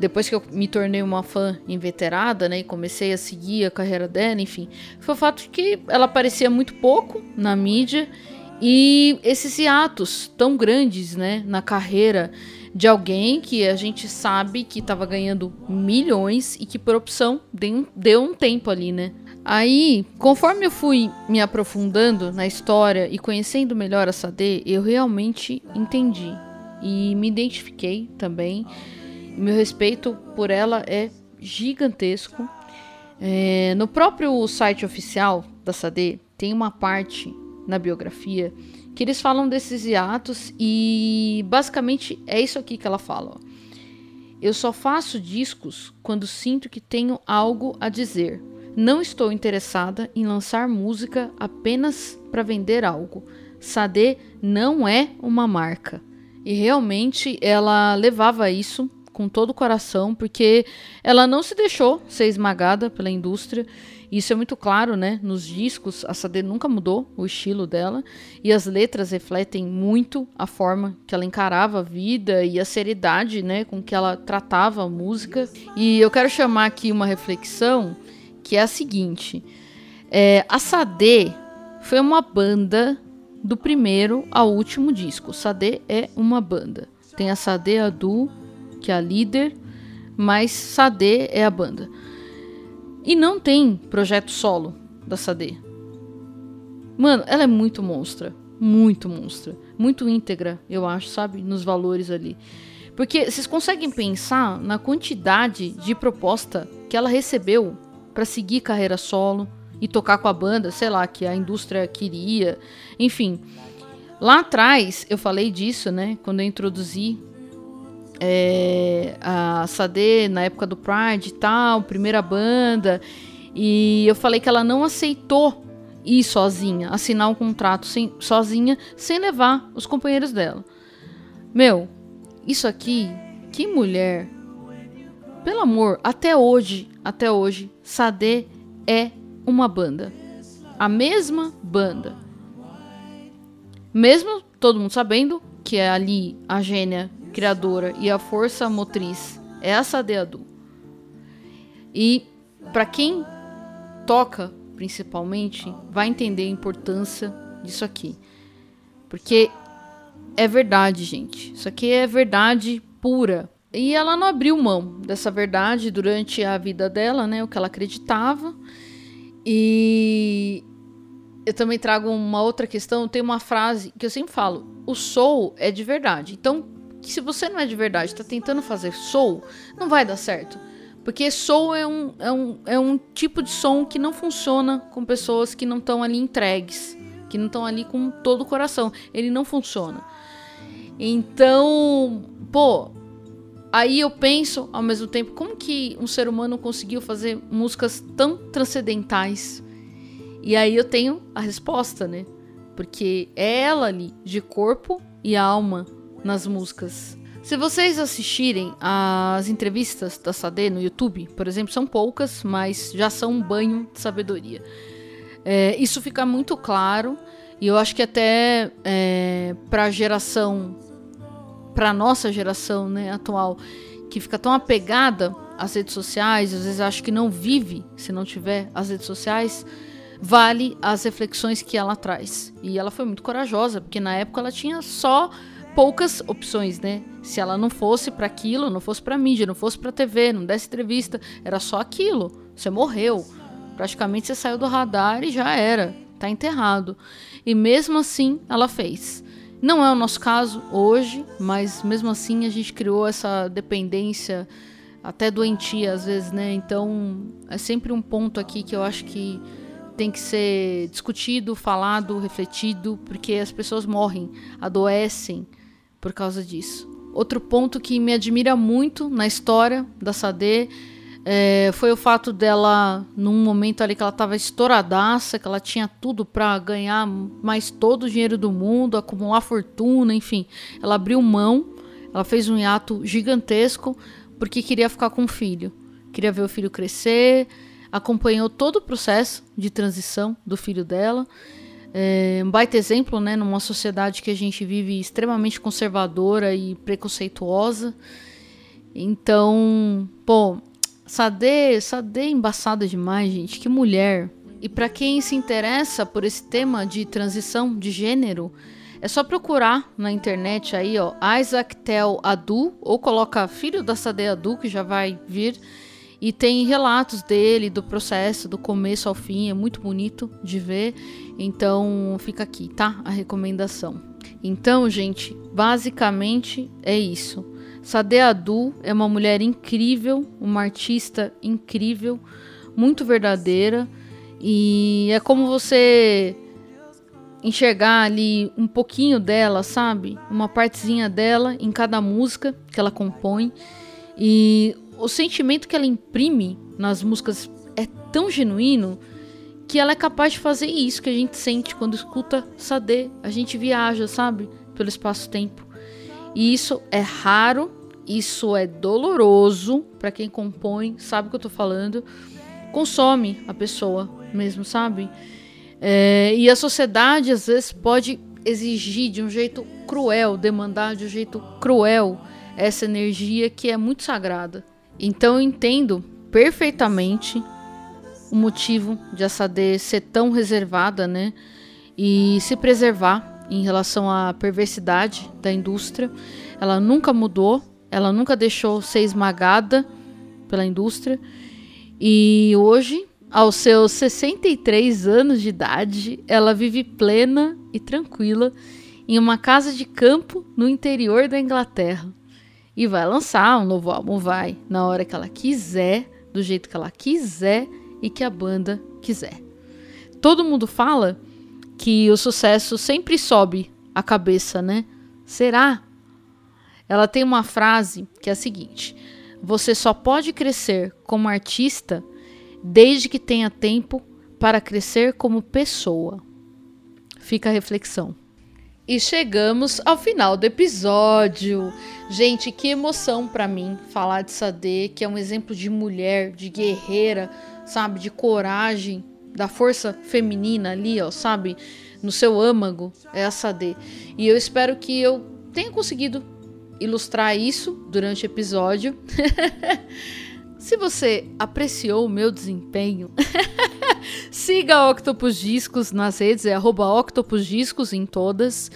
depois que eu me tornei uma fã inveterada, né, e comecei a seguir a carreira dela, enfim, foi o fato de que ela aparecia muito pouco na mídia e esses hiatos tão grandes, né, na carreira de alguém que a gente sabe que estava ganhando milhões e que por opção deu um tempo ali, né? Aí, conforme eu fui me aprofundando na história e conhecendo melhor a Sade, eu realmente entendi e me identifiquei também. Meu respeito por ela é gigantesco. É, no próprio site oficial da Sade tem uma parte na biografia que eles falam desses hiatos e basicamente é isso aqui que ela fala. Eu só faço discos quando sinto que tenho algo a dizer. Não estou interessada em lançar música apenas para vender algo. Sade não é uma marca. E realmente ela levava isso com todo o coração, porque ela não se deixou ser esmagada pela indústria isso é muito claro, né? Nos discos, a Sade nunca mudou o estilo dela e as letras refletem muito a forma que ela encarava a vida e a seriedade, né, com que ela tratava a música. E eu quero chamar aqui uma reflexão que é a seguinte: é, a Sade foi uma banda do primeiro ao último disco. Sade é uma banda. Tem a Sade Adu, que é a líder, mas Sade é a banda. E não tem projeto solo da Sade. Mano, ela é muito monstra. Muito monstra. Muito íntegra, eu acho, sabe? Nos valores ali. Porque vocês conseguem pensar na quantidade de proposta que ela recebeu para seguir carreira solo e tocar com a banda, sei lá, que a indústria queria. Enfim, lá atrás eu falei disso, né? Quando eu introduzi é, a Sade na época do Pride e tal, primeira banda. E eu falei que ela não aceitou ir sozinha, assinar um contrato sem, sozinha, sem levar os companheiros dela. Meu, isso aqui, que mulher. Pelo amor, até hoje, até hoje, Sade é uma banda. A mesma banda. Mesmo todo mundo sabendo que é ali a gênia criadora e a força motriz é essa de Adu. E para quem toca, principalmente, vai entender a importância disso aqui. Porque é verdade, gente. Isso aqui é verdade pura. E ela não abriu mão dessa verdade durante a vida dela, né? O que ela acreditava. E eu também trago uma outra questão. Tem uma frase que eu sempre falo: o soul é de verdade. Então, se você não é de verdade, está tentando fazer soul, não vai dar certo. Porque soul é um, é, um, é um tipo de som que não funciona com pessoas que não estão ali entregues, que não estão ali com todo o coração. Ele não funciona. Então, pô, aí eu penso ao mesmo tempo como que um ser humano conseguiu fazer músicas tão transcendentais E aí eu tenho a resposta, né? Porque é ela ali, de corpo e alma, nas músicas. Se vocês assistirem as entrevistas da Sade no YouTube, por exemplo, são poucas, mas já são um banho de sabedoria. É, isso fica muito claro e eu acho que até é, para a geração, para nossa geração né, atual, que fica tão apegada às redes sociais, às vezes acho que não vive se não tiver as redes sociais, vale as reflexões que ela traz. E ela foi muito corajosa, porque na época ela tinha só poucas opções, né? Se ela não fosse para aquilo, não fosse para mídia, não fosse para TV, não desse entrevista, era só aquilo. Você morreu. Praticamente você saiu do radar e já era, tá enterrado. E mesmo assim, ela fez. Não é o nosso caso hoje, mas mesmo assim a gente criou essa dependência até doentia às vezes, né? Então, é sempre um ponto aqui que eu acho que tem que ser discutido, falado, refletido, porque as pessoas morrem, adoecem por causa disso. Outro ponto que me admira muito na história da Sade é, foi o fato dela, num momento ali que ela estava estouradaça, que ela tinha tudo para ganhar mais todo o dinheiro do mundo, acumular fortuna, enfim. Ela abriu mão, ela fez um hiato gigantesco porque queria ficar com o filho. Queria ver o filho crescer, acompanhou todo o processo de transição do filho dela é um baita exemplo, né, numa sociedade que a gente vive extremamente conservadora e preconceituosa. Então, pô, Sade, Sade é embaçada demais, gente. Que mulher. E para quem se interessa por esse tema de transição de gênero, é só procurar na internet aí, ó, Isaac Tel Adu, ou coloca filho da Sade Adu, que já vai vir. E tem relatos dele, do processo, do começo ao fim, é muito bonito de ver. Então fica aqui, tá? A recomendação. Então, gente, basicamente é isso. Sade Adu é uma mulher incrível, uma artista incrível, muito verdadeira. E é como você enxergar ali um pouquinho dela, sabe? Uma partezinha dela em cada música que ela compõe. E o sentimento que ela imprime nas músicas é tão genuíno que ela é capaz de fazer isso que a gente sente quando escuta Sade. A gente viaja, sabe? Pelo espaço-tempo. E isso é raro, isso é doloroso para quem compõe, sabe o que eu tô falando. Consome a pessoa mesmo, sabe? É, e a sociedade às vezes pode exigir de um jeito cruel, demandar de um jeito cruel essa energia que é muito sagrada. Então eu entendo perfeitamente o motivo de a Sade ser tão reservada, né? E se preservar em relação à perversidade da indústria. Ela nunca mudou, ela nunca deixou ser esmagada pela indústria. E hoje, aos seus 63 anos de idade, ela vive plena e tranquila em uma casa de campo no interior da Inglaterra e vai lançar um novo álbum, vai, na hora que ela quiser, do jeito que ela quiser e que a banda quiser. Todo mundo fala que o sucesso sempre sobe a cabeça, né? Será? Ela tem uma frase que é a seguinte: Você só pode crescer como artista desde que tenha tempo para crescer como pessoa. Fica a reflexão. E chegamos ao final do episódio. Gente, que emoção para mim falar de Sade, que é um exemplo de mulher, de guerreira, sabe, de coragem, da força feminina ali, ó, sabe, no seu âmago, é a. E eu espero que eu tenha conseguido ilustrar isso durante o episódio. Se você apreciou o meu desempenho, Siga Octopus Discos nas redes, é arroba Octopus Discos em todas.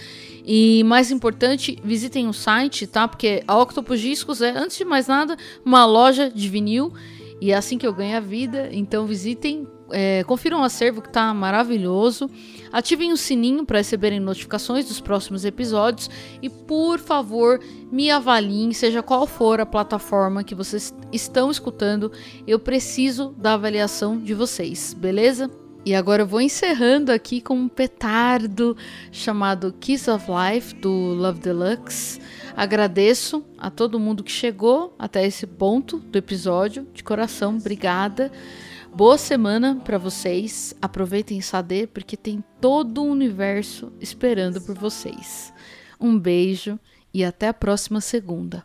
E mais importante, visitem o site, tá? Porque a Octopus Discos é, antes de mais nada, uma loja de vinil. E é assim que eu ganho a vida. Então visitem, é, confiram o acervo que tá maravilhoso. Ativem o sininho para receberem notificações dos próximos episódios. E por favor, me avaliem, seja qual for a plataforma que vocês estão escutando. Eu preciso da avaliação de vocês, beleza? E agora eu vou encerrando aqui com um petardo chamado Kiss of Life do Love Deluxe. Agradeço a todo mundo que chegou até esse ponto do episódio, de coração, obrigada. Boa semana para vocês. Aproveitem Sade porque tem todo o universo esperando por vocês. Um beijo e até a próxima segunda.